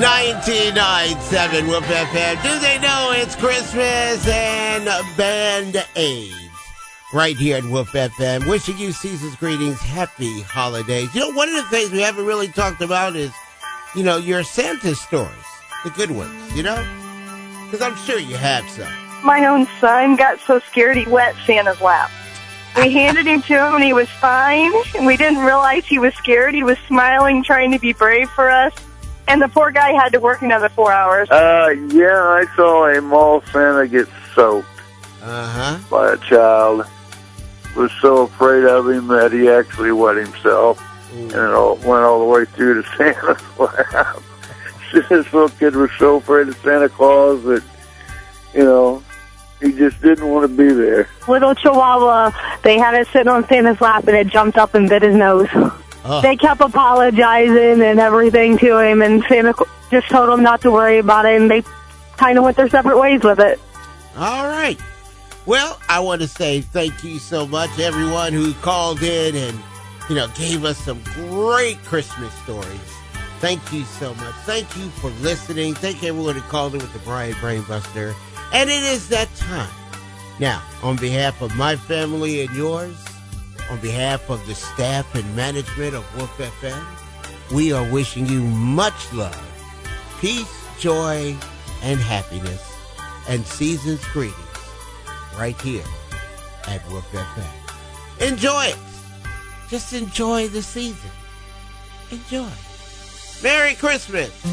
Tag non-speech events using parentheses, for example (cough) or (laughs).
99.7 Wolf FM. Do they know it's Christmas and Band Aids? Right here at Wolf FM. Wishing you season's greetings. Happy holidays. You know, one of the things we haven't really talked about is, you know, your Santa stories. The good ones, you know? Because I'm sure you have some. My own son got so scared he wet Santa's lap. We (laughs) handed him to him and he was fine. And we didn't realize he was scared. He was smiling, trying to be brave for us. And the poor guy had to work another four hours. Uh, yeah, I saw a mall Santa get soaked Uh huh. by a child. Was so afraid of him that he actually wet himself, and it all, went all the way through to (laughs) Santa's lap. (laughs) this little kid was so afraid of Santa Claus that, you know, he just didn't want to be there. Little Chihuahua, they had it sitting on Santa's lap and it jumped up and bit his nose. (laughs) Oh. They kept apologizing and everything to him, and Santa just told him not to worry about it, and they kind of went their separate ways with it. All right. Well, I want to say thank you so much, everyone who called in and, you know, gave us some great Christmas stories. Thank you so much. Thank you for listening. Thank everyone who called in with the Brian Brainbuster. And it is that time. Now, on behalf of my family and yours, on behalf of the staff and management of Wolf FM, we are wishing you much love, peace, joy, and happiness, and season's greetings right here at Wolf FM. Enjoy it. Just enjoy the season. Enjoy. Merry Christmas.